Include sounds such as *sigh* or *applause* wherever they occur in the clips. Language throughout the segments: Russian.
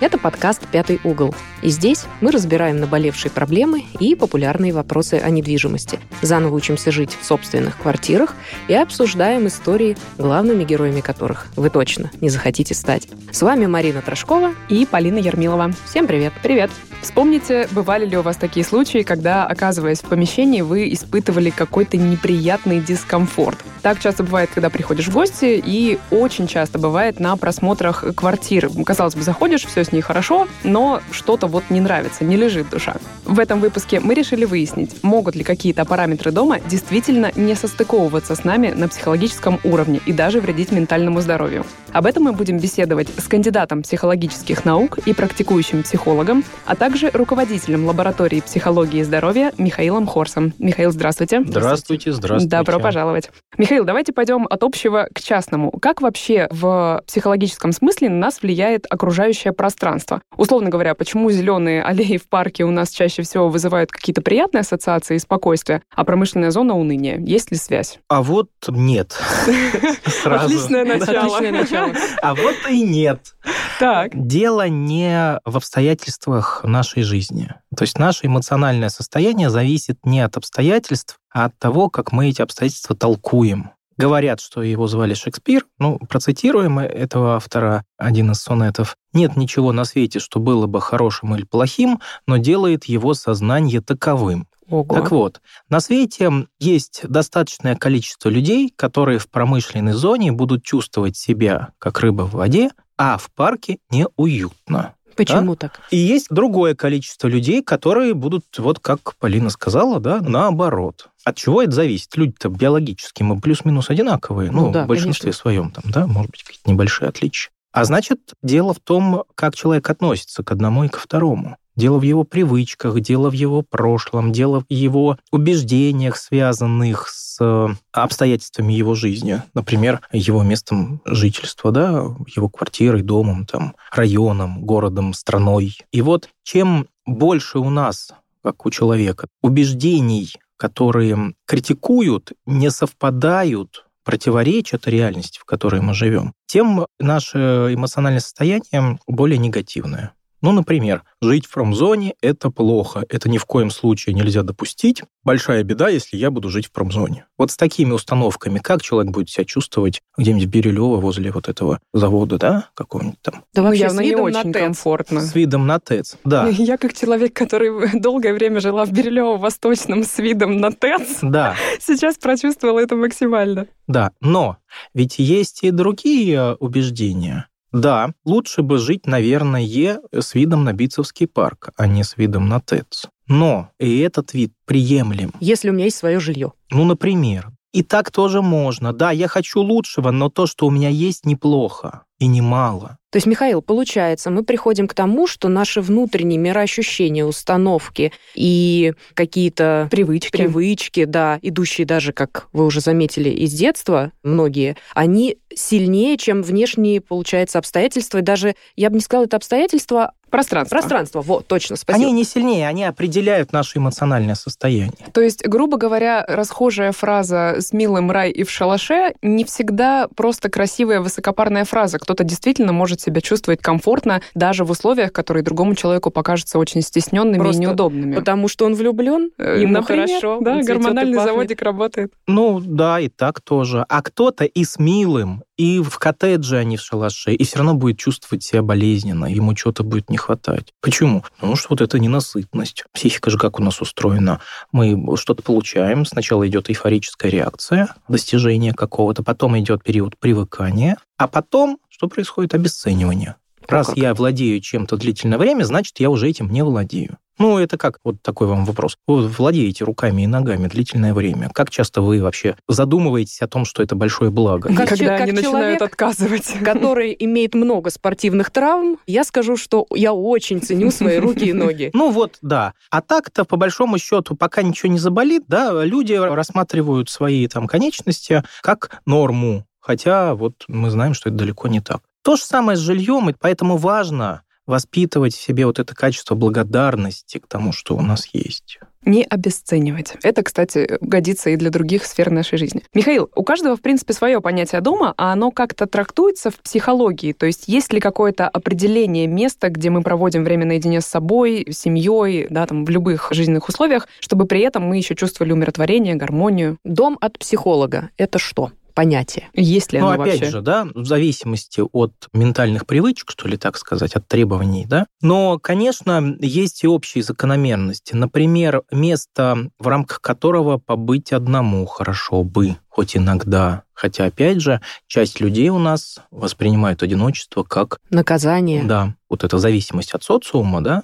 Это подкаст «Пятый угол». И здесь мы разбираем наболевшие проблемы и популярные вопросы о недвижимости. Заново учимся жить в собственных квартирах и обсуждаем истории, главными героями которых вы точно не захотите стать. С вами Марина Трошкова и Полина Ермилова. Всем привет. Привет. Вспомните, бывали ли у вас такие случаи, когда, оказываясь в помещении, вы испытывали какой-то неприятный дискомфорт? Так часто бывает, когда приходишь в гости, и очень часто бывает на просмотрах квартир. Казалось бы, заходишь, все с ней хорошо, но что-то вот не нравится, не лежит душа. В этом выпуске мы решили выяснить, могут ли какие-то параметры дома действительно не состыковываться с нами на психологическом уровне и даже вредить ментальному здоровью. Об этом мы будем беседовать с кандидатом психологических наук и практикующим психологом, а также руководителем лаборатории психологии и здоровья Михаилом Хорсом. Михаил, здравствуйте. Здравствуйте, здравствуйте. Добро пожаловать. Михаил, давайте пойдем от общего к частному. Как вообще в психологическом смысле на нас влияет окружающее пространство? Условно говоря, почему зеленые аллеи в парке у нас чаще всего вызывают какие-то приятные ассоциации и спокойствие, а промышленная зона уныния? Есть ли связь? А вот нет. *laughs* Отличное начало. А вот и нет. Так. Дело не в обстоятельствах нашей жизни. То есть наше эмоциональное состояние зависит не от обстоятельств, а от того, как мы эти обстоятельства толкуем. Говорят, что его звали Шекспир. Ну, процитируем этого автора, один из сонетов. «Нет ничего на свете, что было бы хорошим или плохим, но делает его сознание таковым». Ого. Так вот, на свете есть достаточное количество людей, которые в промышленной зоне будут чувствовать себя как рыба в воде, а в парке неуютно. Почему да? так? И есть другое количество людей, которые будут, вот как Полина сказала, да, наоборот. От чего это зависит? Люди-то биологически мы плюс-минус одинаковые, ну, Ну да, в большинстве конечно. своем там, да, может быть, какие-то небольшие отличия. А значит, дело в том, как человек относится к одному и ко второму. Дело в его привычках, дело в его прошлом, дело в его убеждениях, связанных с э, обстоятельствами его жизни. Например, его местом жительства, да, его квартирой, домом, там, районом, городом, страной. И вот чем больше у нас, как у человека, убеждений, которые критикуют, не совпадают противоречат реальности, в которой мы живем, тем наше эмоциональное состояние более негативное. Ну, например, жить в промзоне – это плохо, это ни в коем случае нельзя допустить. Большая беда, если я буду жить в промзоне. Вот с такими установками как человек будет себя чувствовать где-нибудь в Бирюлево возле вот этого завода, да, какого-нибудь там? Да Ну, вообще явно с не видом очень на ТЭЦ. комфортно. С видом на ТЭЦ, да. *laughs* Я как человек, который *laughs* долгое время жила в Бирюлево-Восточном с видом на ТЭЦ, *laughs* Да, сейчас прочувствовала это максимально. да. Но ведь есть и другие убеждения. Да, лучше бы жить, наверное, с видом на Битцевский парк, а не с видом на ТЭЦ. Но и этот вид приемлем. Если у меня есть свое жилье. Ну, например. И так тоже можно. Да, я хочу лучшего, но то, что у меня есть, неплохо и немало. То есть, Михаил, получается, мы приходим к тому, что наши внутренние мироощущения, установки и какие-то Привычки. привычки, да, идущие даже, как вы уже заметили, из детства, многие, они сильнее, чем внешние, получается, обстоятельства. И даже, я бы не сказала, это обстоятельства, Пространство. пространство. Вот, точно, спасибо. Они не сильнее, они определяют наше эмоциональное состояние. То есть, грубо говоря, расхожая фраза «с милым рай и в шалаше» не всегда просто красивая высокопарная фраза. Кто-то действительно может себя чувствовать комфортно даже в условиях, которые другому человеку покажутся очень стесненными Просто и неудобными. Потому что он влюблен, Э, ему например, хорошо, да, гормональный заводик работает. Ну, да, и так тоже. А кто-то и с милым, и в коттедже, а не в шалаше, и все равно будет чувствовать себя болезненно, ему чего-то будет не хватать. Почему? Потому что вот это ненасытность. Психика же как у нас устроена. Мы что-то получаем, сначала идет эйфорическая реакция, достижение какого-то, потом идет период привыкания, а потом что происходит? Обесценивание. Раз как. я владею чем-то длительное время, значит, я уже этим не владею. Ну, это как, вот такой вам вопрос. Вы владеете руками и ногами длительное время. Как часто вы вообще задумываетесь о том, что это большое благо? Как Когда как они начинают человек, отказывать. *laughs* который имеет много спортивных травм, я скажу, что я очень ценю свои руки и ноги. *laughs* Ну вот, да. А так-то, по большому счету, пока ничего не заболит, да, люди рассматривают свои там конечности как норму. Хотя вот мы знаем, что это далеко не так. То же самое с жильем, и поэтому важно воспитывать в себе вот это качество благодарности к тому, что у нас есть. Не обесценивать. Это, кстати, годится и для других сфер нашей жизни. Михаил, у каждого, в принципе, свое понятие дома, а оно как-то трактуется в психологии. То есть есть ли какое-то определение места, где мы проводим время наедине с собой, семьей, да, там, в любых жизненных условиях, чтобы при этом мы еще чувствовали умиротворение, гармонию? Дом от психолога — это что? Понятие. Есть ли ну, оно опять вообще? же, да, в зависимости от ментальных привычек, что ли, так сказать, от требований, да. Но, конечно, есть и общие закономерности. Например, место, в рамках которого побыть одному хорошо бы, хоть иногда. Хотя, опять же, часть людей у нас воспринимают одиночество как... Наказание. Да, вот эта зависимость от социума, да,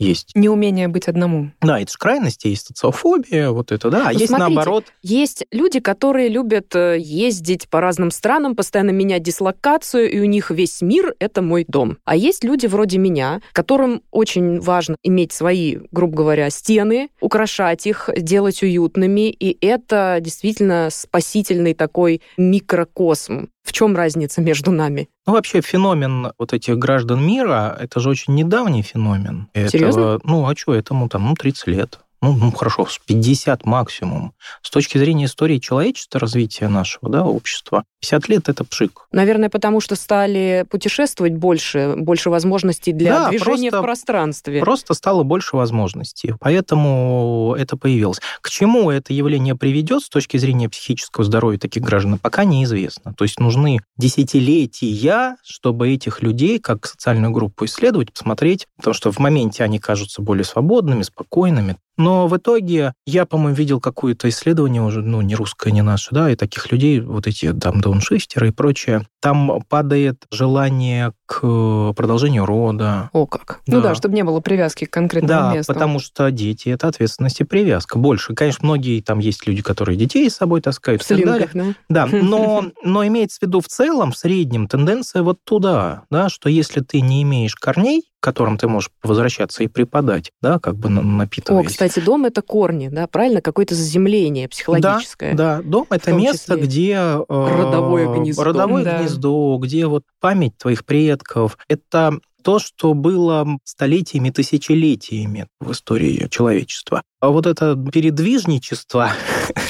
есть. Неумение быть одному. Да, это же крайности, есть социофобия, вот это, да. А Ну, есть смотрите, наоборот. Есть люди, которые любят э, ездить по разным странам, постоянно менять дислокацию, и у них весь мир — это мой дом. А есть люди вроде меня, которым очень важно иметь свои, грубо говоря, стены, украшать их, делать уютными, и это действительно спасительный такой микрокосм. В чем разница между нами? Ну, вообще феномен вот этих граждан мира, это же очень недавний феномен. Серьезно? Этого, ну, а что, этому там, ну, 30 лет. Ну, ну, хорошо, с 50 максимум. С точки зрения истории человечества, развития нашего да, общества, 50 лет – это пшик. Наверное, потому что стали путешествовать больше, больше возможностей для Да, движения просто- в пространстве. Просто стало больше возможностей, поэтому это появилось. К чему это явление приведет с точки зрения психического здоровья таких граждан, пока неизвестно. То есть нужны десятилетия, чтобы этих людей, как социальную группу исследовать, посмотреть, потому что в моменте они кажутся более свободными, спокойными. Но в итоге я, по-моему, видел какое-то исследование уже, ну, не русское, не наше, да, и таких людей, вот эти там дауншифтеры и прочее, там падает желание к продолжению рода, О как. Ну да, Да. чтобы не было привязки к конкретному Да, месту. потому что дети — это ответственность и привязка. Больше. Конечно, многие там есть люди, которые детей с собой таскают В слинках, да? Да, *laughs* но, но имеется в виду в целом, в среднем, тенденция вот туда, да, что если ты не имеешь корней, к которым ты можешь возвращаться и преподать, да, как бы на- О, напитываясь. кстати, дом это корни, да, правильно? Какое-то заземление психологическое. Да, дом — это место, где... э, родовое гнездо. Родовое Да. гнездо, где вот память твоих предков. Это то, что было столетиями, тысячелетиями в истории человечества. А вот это передвижничество,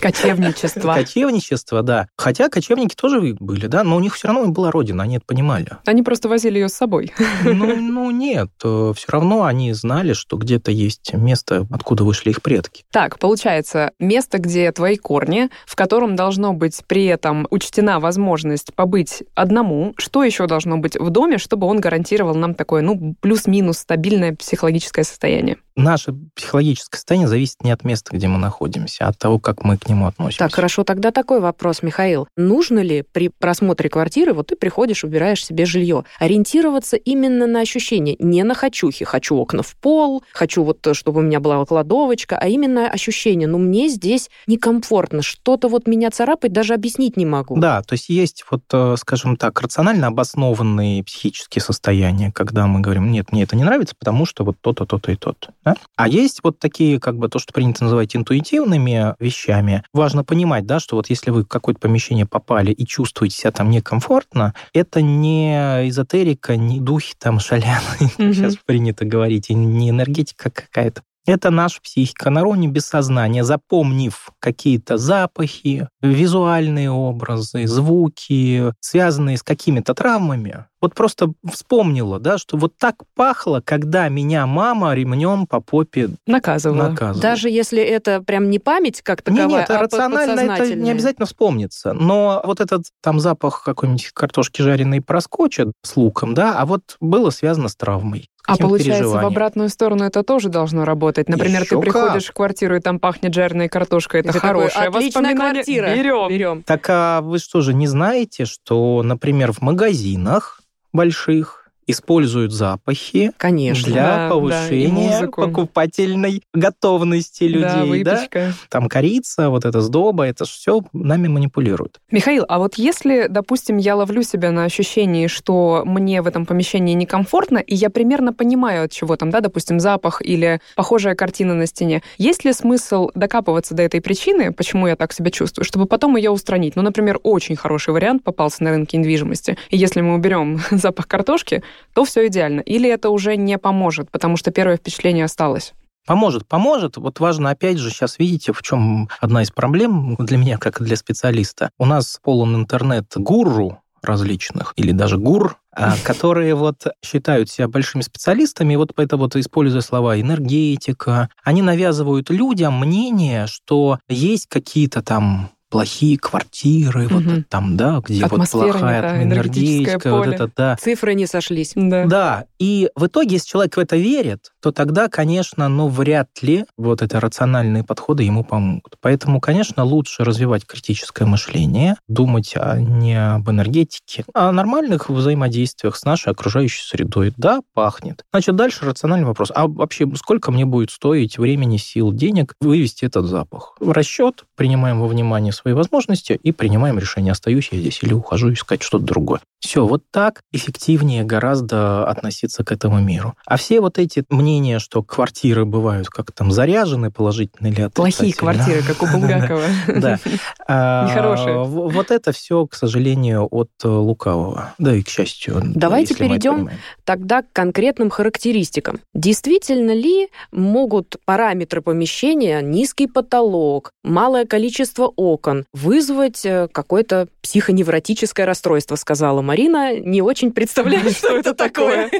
Кочевничество. *laughs* кочевничество, да. Хотя кочевники тоже были, да, но у них все равно была родина, они это понимали. Они просто возили ее с собой. Ну, *laughs* ну нет, все равно они знали, что где-то есть место, откуда вышли их предки. Так, получается, место, где твои корни, в котором должно быть при этом учтена возможность побыть одному. Что еще должно быть в доме, чтобы он гарантировал нам такое, ну, плюс-минус стабильное психологическое состояние? Наше психологическое состояние зависит не от места, где мы находимся, а от того, как мы к нему относимся. Так, хорошо, тогда такой вопрос, Михаил. Нужно ли при просмотре квартиры, вот ты приходишь, выбираешь себе жилье, ориентироваться именно на ощущения, не на хочухи, хочу окна в пол, хочу вот, чтобы у меня была кладовочка, а именно ощущение, ну, мне здесь некомфортно, что-то вот меня царапает, даже объяснить не могу. Да, то есть есть вот, э, скажем так, рационально обоснованные психические состояния, когда мы говорим, нет, мне это не нравится, потому что вот то-то, то-то и то-то. да? А есть вот такие, как бы, то, что принято называть интуитивными вещами. Важно понимать, да, что вот если вы в какое-то помещение попали и чувствуете себя там некомфортно, это не эзотерика, не духи там шаляны, *laughs* сейчас принято говорить, и не энергетика какая-то. Это наша психика на уровне бессознания, запомнив какие-то запахи, визуальные образы, звуки, связанные с какими-то травмами. Вот просто вспомнила, да, что вот так пахло, когда меня мама ремнем по попе Наказывала. наказывала. Даже если это прям не память как Не, таковая, нет, а рационально это не обязательно вспомнится. Но вот этот там запах какой-нибудь картошки жареной проскочит с луком, да, а вот было связано с травмой. А получается, в обратную сторону это тоже должно работать. Например, Ещё ты приходишь в квартиру, и там пахнет жареной картошкой. Это, Это такое, хорошее отличная квартира. Берем. Берем. Так а вы что же не знаете, что, например, в магазинах больших используют запахи Конечно. для Да, да, повышения музыку. покупательной готовности Да, людей, да? выпечка. Там корица, вот это сдоба, это все нами манипулирует. Михаил, а вот если, допустим, я ловлю себя на ощущении, что мне в этом помещении некомфортно, и я примерно понимаю, от чего там, да, допустим, запах или похожая картина на стене, есть ли смысл докапываться до этой причины, почему я так себя чувствую, чтобы потом ее устранить? Ну, например, очень хороший вариант попался на рынке недвижимости. И если мы уберем *laughs* запах картошки, то все идеально. Или это уже не поможет, потому что первое впечатление осталось? Поможет, поможет. Вот важно, опять же, сейчас видите, в чем одна из проблем для меня, как и для специалиста. У нас полон интернет-гуру, различных, или даже гур, а, *laughs* которые вот считают себя большими специалистами, и вот это вот, используя слова энергетика, они навязывают людям мнение, что есть какие-то там плохие квартиры, угу. вот там, да, где вот плохая да, энергетика, вот это, да. Цифры не сошлись. Да. да, и в итоге, если человек в это верит, то тогда, конечно, ну, вряд ли вот эти рациональные подходы ему помогут. Поэтому, конечно, лучше развивать критическое мышление, думать а не об энергетике, а о нормальных взаимодействиях с нашей окружающей средой. Да, пахнет. Значит, дальше рациональный вопрос. А вообще, сколько мне будет стоить времени, сил, денег вывести этот запах? Расчет, принимаем во внимание свои возможности и принимаем решение, остаюсь я здесь или ухожу искать что-то другое. Все, вот так эффективнее гораздо относиться к этому миру. А все вот эти мнения, что квартиры бывают как там заряжены положительно или отрицательно. Плохие квартиры, как у *laughs* Булгакова. Да. *laughs* А, Нехорошие. Вот это все, к сожалению, от э, лукавого. Да и к счастью. Давайте перейдем тогда к конкретным характеристикам. Действительно ли могут параметры помещения, низкий потолок, малое количество окон вызвать э, какое-то психоневротическое расстройство, сказала Марина, не очень представляю, *laughs* что это такое.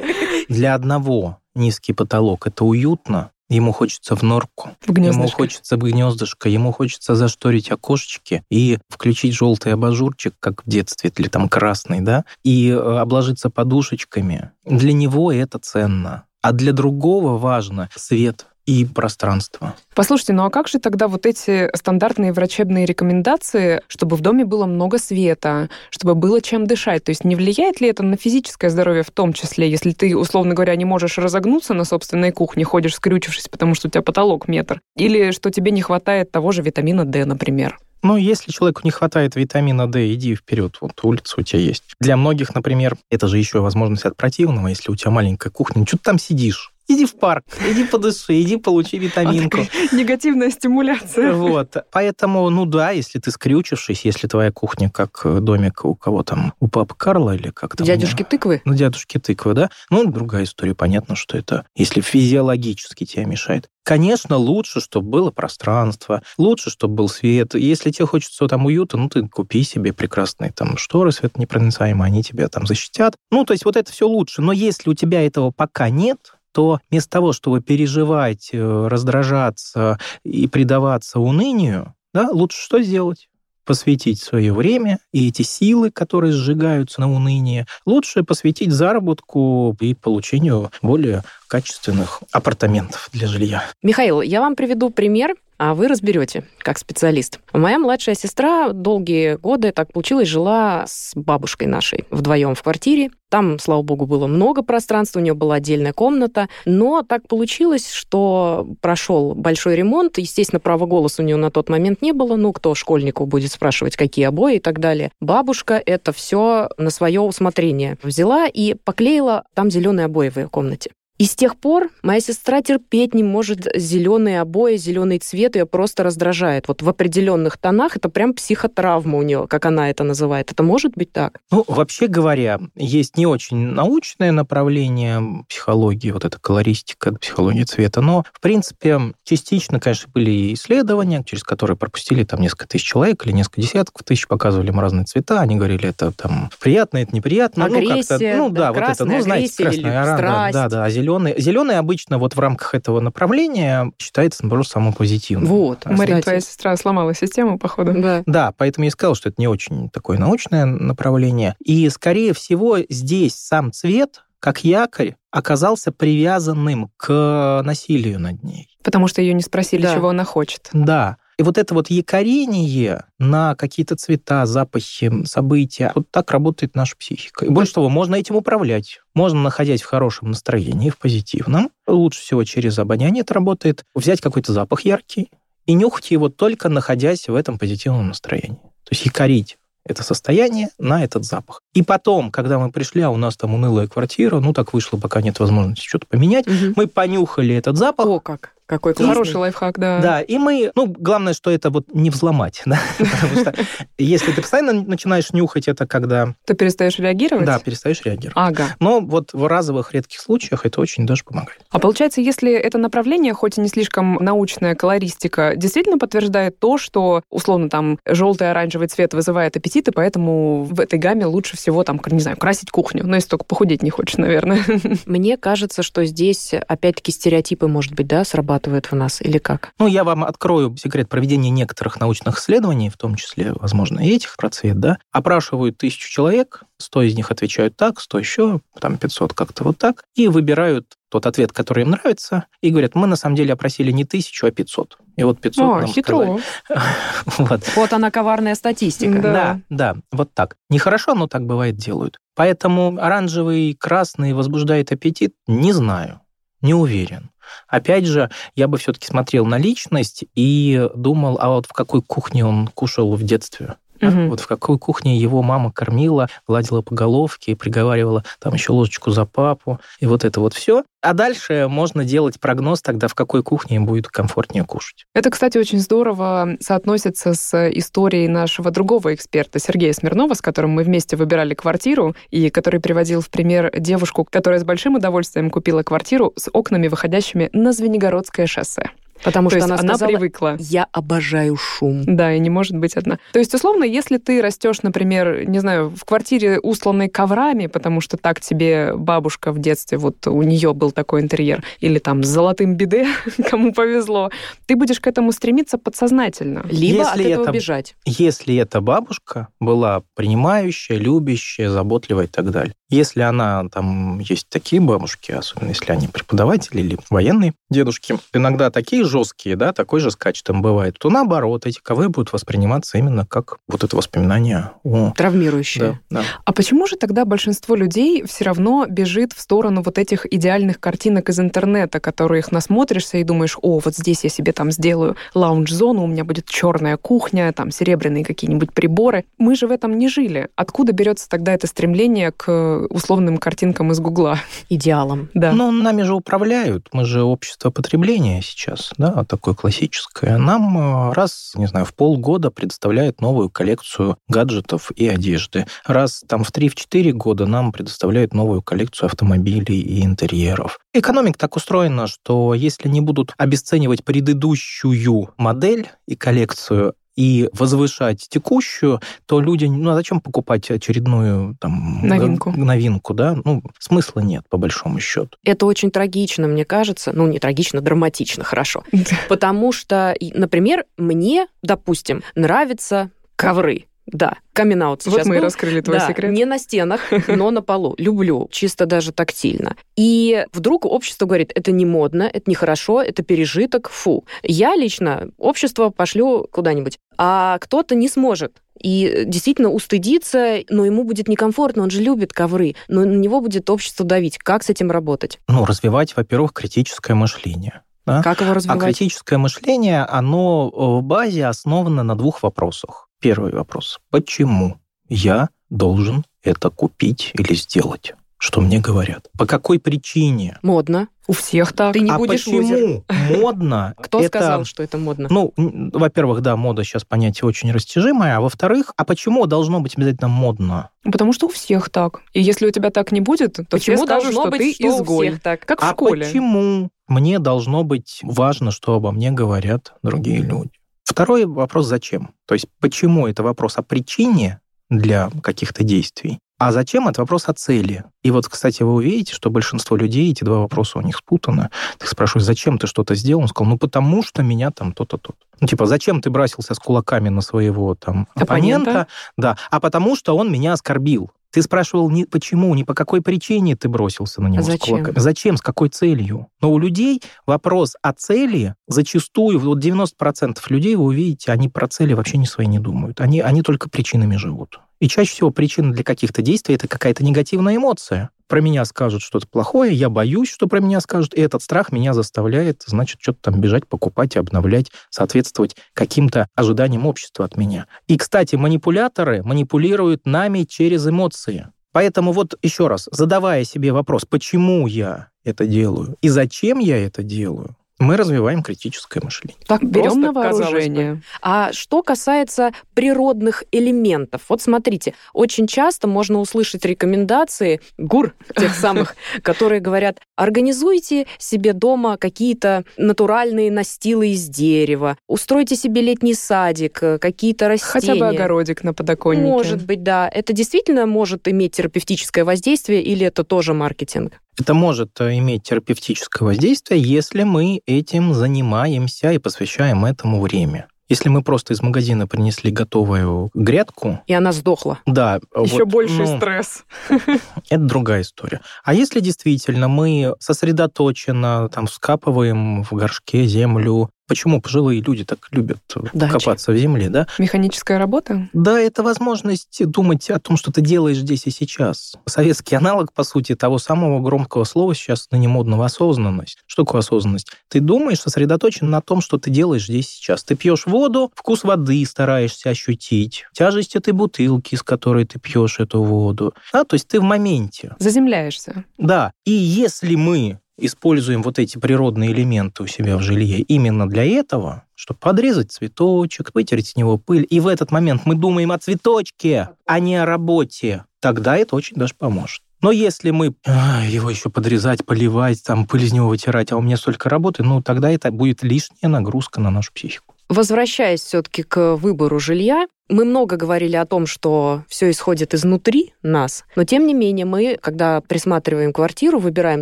Для одного низкий потолок это уютно, Ему хочется в норку, в ему хочется в гнездышко, ему хочется зашторить окошечки и включить желтый абажурчик, как в детстве, или там красный, да, и э, обложиться подушечками. Для него это ценно. А для другого важно свет, и пространство. Послушайте, ну а как же тогда вот эти стандартные врачебные рекомендации, чтобы в доме было много света, чтобы было чем дышать? То есть не влияет ли это на физическое здоровье в том числе, если ты, условно говоря, не можешь разогнуться на собственной кухне, ходишь скрючившись, потому что у тебя потолок метр? Или что тебе не хватает того же витамина D, например? Ну, если человеку не хватает витамина D, иди вперед, вот улица у тебя есть. Для многих, например, это же еще возможность от противного, если у тебя маленькая кухня, ну, что ты там сидишь? Иди в парк, иди подыши, иди получи витаминку. А негативная стимуляция. Вот. Поэтому, ну да, если ты скрючившись, если твоя кухня как домик у кого там, у папы Карла или как там. Дядюшки тыквы? Ну, дядюшки тыквы, да. Ну, другая история. Понятно, что это, если физиологически тебя мешает. Конечно, лучше, чтобы было пространство, лучше, чтобы был свет. Если тебе хочется там уюта, ну, ты купи себе прекрасные там шторы светонепроницаемые, они тебя там защитят. Ну, то есть вот это все лучше. Но если у тебя этого пока нет, то вместо того, чтобы переживать, э, раздражаться и предаваться унынию, да, лучше что сделать? посвятить свое время и эти силы, которые сжигаются на уныние, лучше посвятить заработку и получению более качественных апартаментов для жилья. Михаил, я вам приведу пример а вы разберете как специалист. Моя младшая сестра долгие годы, так получилось, жила с бабушкой нашей вдвоем в квартире. Там, слава богу, было много пространства, у нее была отдельная комната. Но так получилось, что прошел большой ремонт. Естественно, права голоса у нее на тот момент не было. Ну, кто школьнику будет спрашивать, какие обои и так далее. Бабушка это все на свое усмотрение взяла и поклеила там зеленые обои в ее комнате. И с тех пор моя сестра терпеть не может зеленые обои, зеленый цвет ее просто раздражает. Вот в определенных тонах это прям психотравма у нее, как она это называет. Это может быть так? Ну, вообще говоря, есть не очень научное направление психологии, вот эта колористика, психология цвета, но, в принципе, частично, конечно, были исследования, через которые пропустили там несколько тысяч человек или несколько десятков тысяч, показывали им разные цвета, они говорили, это там приятно, это неприятно. Агрессия, ну, как-то, ну да, да вот это, ну, знаете, красная, страсть. да, да, а зеленый зеленый. Зеленый обычно вот в рамках этого направления считается, наоборот, самым позитивным. Вот. Мария, твоя сестра сломала систему, походу. Да. Да, поэтому я сказал, что это не очень такое научное направление. И, скорее всего, здесь сам цвет как якорь оказался привязанным к насилию над ней. Потому что ее не спросили, да. чего она хочет. Да. И вот это вот якорение на какие-то цвета, запахи, события, вот так работает наша психика. И больше того, можно этим управлять. Можно, находясь в хорошем настроении, в позитивном, лучше всего через обоняние это работает, взять какой-то запах яркий и нюхать его только находясь в этом позитивном настроении. То есть якорить это состояние на этот запах. И потом, когда мы пришли, а у нас там унылая квартира, ну так вышло, пока нет возможности что-то поменять, угу. мы понюхали этот запах. О, как Какой хороший лайфхак, да. Да, и мы, ну, главное, что это вот не взломать, *laughs* да, потому что если ты постоянно начинаешь нюхать это, когда... Ты перестаешь реагировать? Да, перестаешь реагировать. Ага. Но вот в разовых редких случаях это очень даже помогает. А получается, если это направление, хоть и не слишком научная колористика, действительно подтверждает то, что, условно, там, желтый оранжевый цвет вызывает аппетит, и поэтому в этой гамме лучше всего, там, не знаю, красить кухню. Ну, если только похудеть не хочешь, *laughs* наверное. Мне кажется, что здесь, опять-таки, стереотипы, может быть, да, срабатывают в нас, или как? Ну, я вам открою секрет проведения некоторых научных исследований, в том числе, возможно, и этих про цвет, да. Опрашивают тысячу человек, 100 из них отвечают так, 100 еще, там 500 как-то вот так, и выбирают тот ответ, который им нравится, и говорят, мы на самом деле опросили не тысячу, а 500. И вот 500 О, нам хитро. *laughs* вот. вот она коварная статистика. Да. да, да, вот так. Нехорошо, но так бывает делают. Поэтому оранжевый, красный возбуждает аппетит? Не знаю, не уверен. Опять же, я бы все-таки смотрел на личность и думал, а вот в какой кухне он кушал в детстве. Угу. Вот в какой кухне его мама кормила, гладила по головке, приговаривала там еще ложечку за папу, и вот это вот все. А дальше можно делать прогноз тогда, в какой кухне им будет комфортнее кушать. Это, кстати, очень здорово соотносится с историей нашего другого эксперта Сергея Смирнова, с которым мы вместе выбирали квартиру, и который приводил в пример девушку, которая с большим удовольствием купила квартиру с окнами, выходящими на Звенигородское шоссе. Потому То что она, она сказала, привыкла. Я обожаю шум. Да, и не может быть одна. То есть, условно, если ты растешь, например, не знаю, в квартире, усланной коврами, потому что так тебе бабушка в детстве, вот у нее был такой интерьер, или там с золотым биде, *laughs* кому повезло, ты будешь к этому стремиться подсознательно. Либо если от этого это, бежать. Если эта бабушка была принимающая, любящая, заботливая и так далее. Если она, там, есть такие бабушки, особенно если они преподаватели или военные дедушки, иногда такие жесткие, да, такой же скач там бывает, то наоборот, эти КВ будут восприниматься именно как вот это воспоминание о... Травмирующее. Да, да. А почему же тогда большинство людей все равно бежит в сторону вот этих идеальных картинок из интернета, которые их насмотришься и думаешь, о, вот здесь я себе там сделаю лаунж-зону, у меня будет черная кухня, там серебряные какие-нибудь приборы. Мы же в этом не жили. Откуда берется тогда это стремление к условным картинкам из Гугла? Идеалам. Да. Ну, нами же управляют. Мы же общество потребления сейчас да, такое классическое, нам э, раз, не знаю, в полгода предоставляет новую коллекцию гаджетов и одежды. Раз там в 3-4 года нам предоставляют новую коллекцию автомобилей и интерьеров. Экономика так устроена, что если не будут обесценивать предыдущую модель и коллекцию, и возвышать текущую, то люди, ну а зачем покупать очередную там новинку, новинку да? Ну, смысла нет, по большому счету. Это очень трагично, мне кажется. Ну, не трагично, драматично, хорошо. *laughs* Потому что, например, мне, допустим, нравятся ковры. Да, камин Вот мы был. раскрыли твой да, секрет. Не на стенах, *laughs* но на полу. Люблю, чисто даже тактильно. И вдруг общество говорит, это не модно, это нехорошо, это пережиток, фу. Я лично общество пошлю куда-нибудь, а кто-то не сможет и действительно устыдиться, но ему будет некомфортно, он же любит ковры, но на него будет общество давить. Как с этим работать? Ну, развивать, во-первых, критическое мышление. Да? Как его развивать? А критическое мышление, оно в базе основано на двух вопросах. Первый вопрос. Почему я должен это купить или сделать? Что мне говорят? По какой причине? Модно. У всех так. Ты не а будешь почему лузер. модно? *laughs* Кто это... сказал, что это модно? Ну, во-первых, да, мода сейчас понятие очень растяжимое, а во-вторых, а почему должно быть обязательно модно? Потому что у всех так. И если у тебя так не будет, то почему все скажут, должно что быть, ты что изгой. у всех так? Как в а школе. почему мне должно быть важно, что обо мне говорят другие люди? Второй вопрос «зачем?». То есть почему это вопрос о причине для каких-то действий, а зачем это вопрос о цели. И вот, кстати, вы увидите, что большинство людей, эти два вопроса у них спутаны. Ты спрашиваешь, зачем ты что-то сделал? Он сказал, ну потому что меня там то-то, то-то. Ну типа, зачем ты бросился с кулаками на своего там оппонента? Оппонента. Да, а потому что он меня оскорбил. Ты спрашивал не почему, не по какой причине ты бросился на него А с зачем? кулаками. Зачем, с какой целью? Но у людей вопрос о цели зачастую, вот 90% людей, вы увидите, они про цели вообще не свои не думают. Они, они только причинами живут. И чаще всего причина для каких-то действий – это какая-то негативная эмоция. Про меня скажут что-то плохое, я боюсь, что про меня скажут, и этот страх меня заставляет, значит, что-то там бежать, покупать обновлять, соответствовать каким-то ожиданиям общества от меня. И, кстати, манипуляторы манипулируют нами через эмоции. Поэтому вот еще раз, задавая себе вопрос, почему я это делаю и зачем я это делаю, мы развиваем критическое мышление. Так Берем на вооружение. А что касается природных элементов, вот смотрите, очень часто можно услышать рекомендации гур тех *laughs* самых, которые говорят, организуйте себе дома какие-то натуральные настилы из дерева, устройте себе летний садик, какие-то растения. Хотя бы огородик на подоконнике. Может быть, да. Это действительно может иметь терапевтическое воздействие или это тоже маркетинг? Это может э, иметь терапевтическое воздействие, если мы этим занимаемся и посвящаем этому время. Если мы просто из магазина принесли готовую грядку... И она сдохла. Да. Еще вот, больший ну, стресс. *laughs* Это другая история. А если действительно мы сосредоточенно там вскапываем в горшке землю, Почему пожилые люди так любят Дача. копаться в земле, да? Механическая работа? Да, это возможность думать о том, что ты делаешь здесь и сейчас. Советский аналог, по сути, того самого громкого слова сейчас на немодного осознанность. Что такое осознанность? Ты думаешь, сосредоточен на том, что ты делаешь здесь и сейчас. Ты пьешь воду, вкус воды стараешься ощутить, тяжесть этой бутылки, с которой ты пьешь эту воду. Да, то есть ты в моменте. Заземляешься. Да. И если мы используем вот эти природные элементы у себя в жилье именно для этого, чтобы подрезать цветочек, вытереть с него пыль, и в этот момент мы думаем о цветочке, а не о работе, тогда это очень даже поможет. Но если мы а, его еще подрезать, поливать, там пыль из него вытирать, а у меня столько работы, ну тогда это будет лишняя нагрузка на нашу психику. Возвращаясь все-таки к выбору жилья, мы много говорили о том, что все исходит изнутри нас, но тем не менее мы, когда присматриваем квартиру, выбираем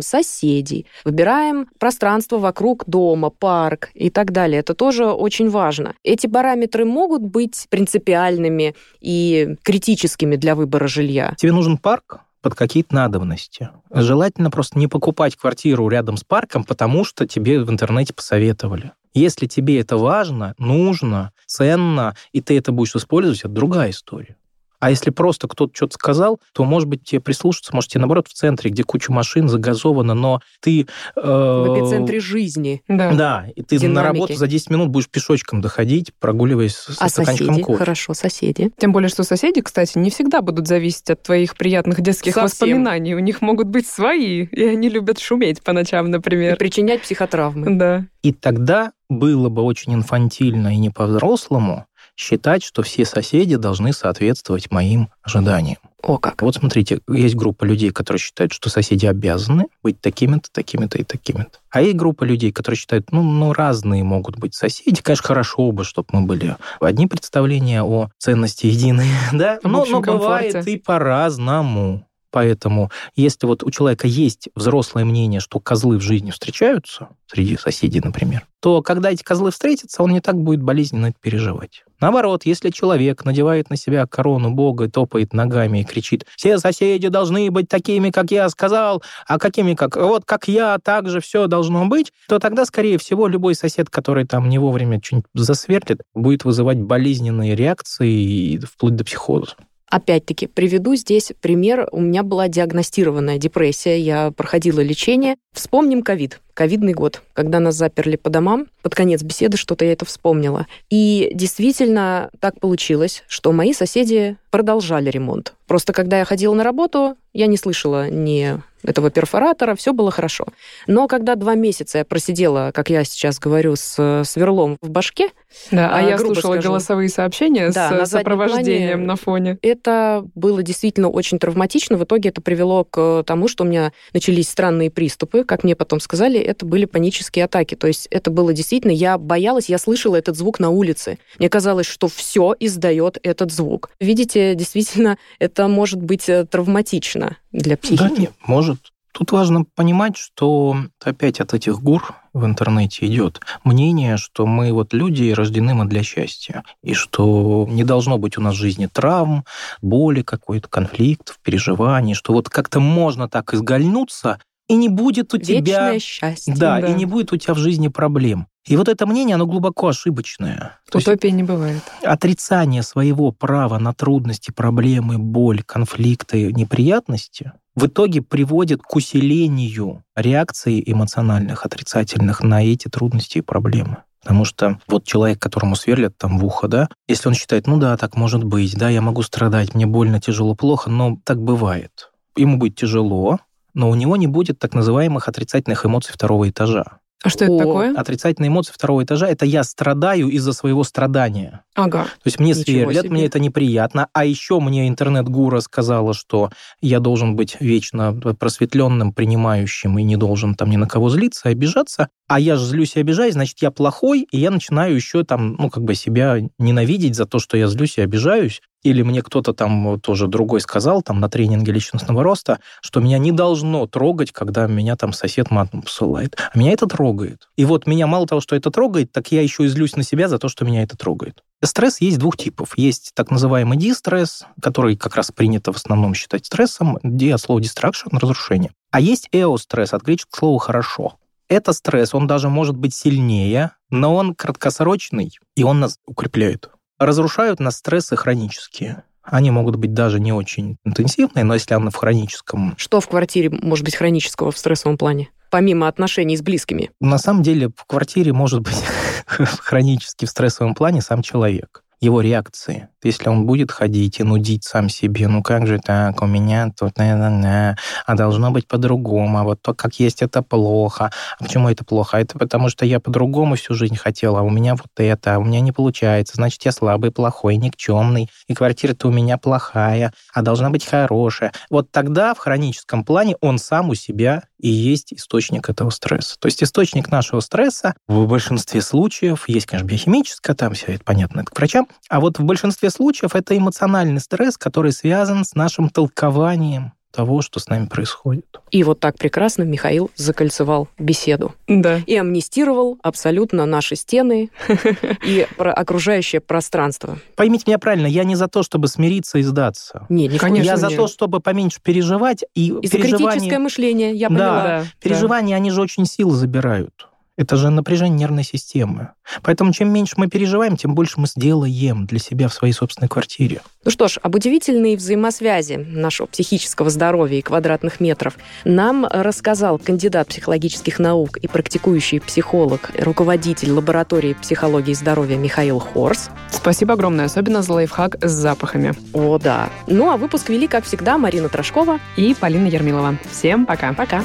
соседей, выбираем пространство вокруг дома, парк и так далее. Это тоже очень важно. Эти параметры могут быть принципиальными и критическими для выбора жилья. Тебе нужен парк, под какие-то надобности. Желательно просто не покупать квартиру рядом с парком, потому что тебе в интернете посоветовали. Если тебе это важно, нужно, ценно, и ты это будешь использовать, это другая история. А если просто кто-то что-то сказал, то, может быть, тебе прислушаться, может, тебе, наоборот, в центре, где куча машин загазовано, но ты... Э, в эпицентре жизни. Да. Да, и ты Динамики. на работу за 10 минут будешь пешочком доходить, прогуливаясь с а стаканчиком соседи? кофе. Хорошо, соседи. Тем более, что соседи, кстати, не всегда будут зависеть от твоих приятных детских Совсем. воспоминаний. У них могут быть свои, и они любят шуметь по ночам, например. И причинять психотравмы. Да. И тогда было бы очень инфантильно и не по-взрослому считать, что все соседи должны соответствовать моим ожиданиям. О как. Вот смотрите, есть группа людей, которые считают, что соседи обязаны быть такими-то, такими-то и такими-то. А есть группа людей, которые считают, ну, ну, разные могут быть соседи. Конечно, хорошо бы, чтобы мы были одни представления о ценности единые, *laughs* да? Но, но бывает и по-разному. Поэтому, если вот у человека есть взрослое мнение, что козлы в жизни встречаются, среди соседей, например, то когда эти козлы встретятся, он не так будет болезненно это переживать. Наоборот, если человек надевает на себя корону Бога, топает ногами и кричит, все соседи должны быть такими, как я сказал, а какими, как вот как я, так же все должно быть, то тогда, скорее всего, любой сосед, который там не вовремя что-нибудь засверлит, будет вызывать болезненные реакции вплоть до психоза. Опять-таки, приведу здесь пример. У меня была диагностированная депрессия, я проходила лечение. Вспомним ковид ковидный год, когда нас заперли по домам. Под конец беседы что-то я это вспомнила. И действительно так получилось, что мои соседи продолжали ремонт. Просто когда я ходила на работу, я не слышала ни этого перфоратора, все было хорошо. Но когда два месяца я просидела, как я сейчас говорю, с сверлом в башке, да, а, а я слушала скажу, голосовые сообщения да, с сопровождением плане, на фоне. Это было действительно очень травматично. В итоге это привело к тому, что у меня начались странные приступы. Как мне потом сказали, это были панические атаки. То есть это было действительно, я боялась, я слышала этот звук на улице. Мне казалось, что все издает этот звук. Видите, действительно, это может быть э, травматично для психики. Да, нет, может. Тут важно понимать, что опять от этих гур в интернете идет мнение, что мы вот люди рождены мы для счастья, и что не должно быть у нас в жизни травм, боли, какой-то конфликт, переживаний, что вот как-то можно так изгольнуться, и не будет у Вечное тебя... счастье. Да, да, и не будет у тебя в жизни проблем. И вот это мнение, оно глубоко ошибочное. Утопии не бывает. Отрицание своего права на трудности, проблемы, боль, конфликты, неприятности в итоге приводит к усилению реакций эмоциональных, отрицательных на эти трудности и проблемы. Потому что вот человек, которому сверлят там в ухо, да, если он считает, ну да, так может быть, да, я могу страдать, мне больно, тяжело, плохо, но так бывает. Ему будет тяжело, но у него не будет так называемых отрицательных эмоций второго этажа. А что это О, такое? Отрицательные эмоции второго этажа – это я страдаю из-за своего страдания. Ага. То есть мне Ничего сверлят, себе. мне это неприятно. А еще мне интернет-гура сказала, что я должен быть вечно просветленным, принимающим и не должен там ни на кого злиться, обижаться. А я же злюсь и обижаюсь, значит, я плохой, и я начинаю еще там, ну, как бы себя ненавидеть за то, что я злюсь и обижаюсь. Или мне кто-то там тоже другой сказал, там на тренинге личностного роста, что меня не должно трогать, когда меня там сосед матом посылает. А меня это трогает. И вот меня мало того, что это трогает, так я еще и злюсь на себя за то, что меня это трогает. Стресс есть двух типов. Есть так называемый дистресс, который как раз принято в основном считать стрессом, ди от слова distraction, разрушение. А есть эостресс, от греческого слова «хорошо». Это стресс, он даже может быть сильнее, но он краткосрочный, и он нас укрепляет. Разрушают нас стрессы хронические. Они могут быть даже не очень интенсивные, но если она в хроническом... Что в квартире может быть хронического в стрессовом плане? Помимо отношений с близкими. На самом деле в квартире может быть *laughs* хронически в стрессовом плане сам человек его реакции. Если он будет ходить и нудить сам себе, ну как же так, у меня тут, на, на, на, а должно быть по-другому, а вот то, как есть, это плохо. А почему это плохо? А это потому, что я по-другому всю жизнь хотела, а у меня вот это, а у меня не получается, значит, я слабый, плохой, никчемный, и квартира-то у меня плохая, а должна быть хорошая. Вот тогда в хроническом плане он сам у себя и есть источник этого стресса. То есть источник нашего стресса в большинстве случаев есть, конечно, биохимическое, там все это понятно, это к врачам, а вот в большинстве случаев это эмоциональный стресс, который связан с нашим толкованием того, что с нами происходит. И вот так прекрасно Михаил закольцевал беседу. Да. И амнистировал абсолютно наши стены *laughs* и про окружающее пространство. Поймите меня правильно, я не за то, чтобы смириться и сдаться. Нет, коем Конечно, я за нет. то, чтобы поменьше переживать и И за критическое мышление, я Да. поняла. Да. переживания, они же очень силы забирают. Это же напряжение нервной системы. Поэтому чем меньше мы переживаем, тем больше мы сделаем для себя в своей собственной квартире. Ну что ж, об удивительной взаимосвязи нашего психического здоровья и квадратных метров нам рассказал кандидат психологических наук и практикующий психолог, руководитель лаборатории психологии здоровья Михаил Хорс. Спасибо огромное, особенно за лайфхак с запахами. О, да. Ну, а выпуск вели, как всегда, Марина Трошкова. И Полина Ермилова. Всем пока. Пока.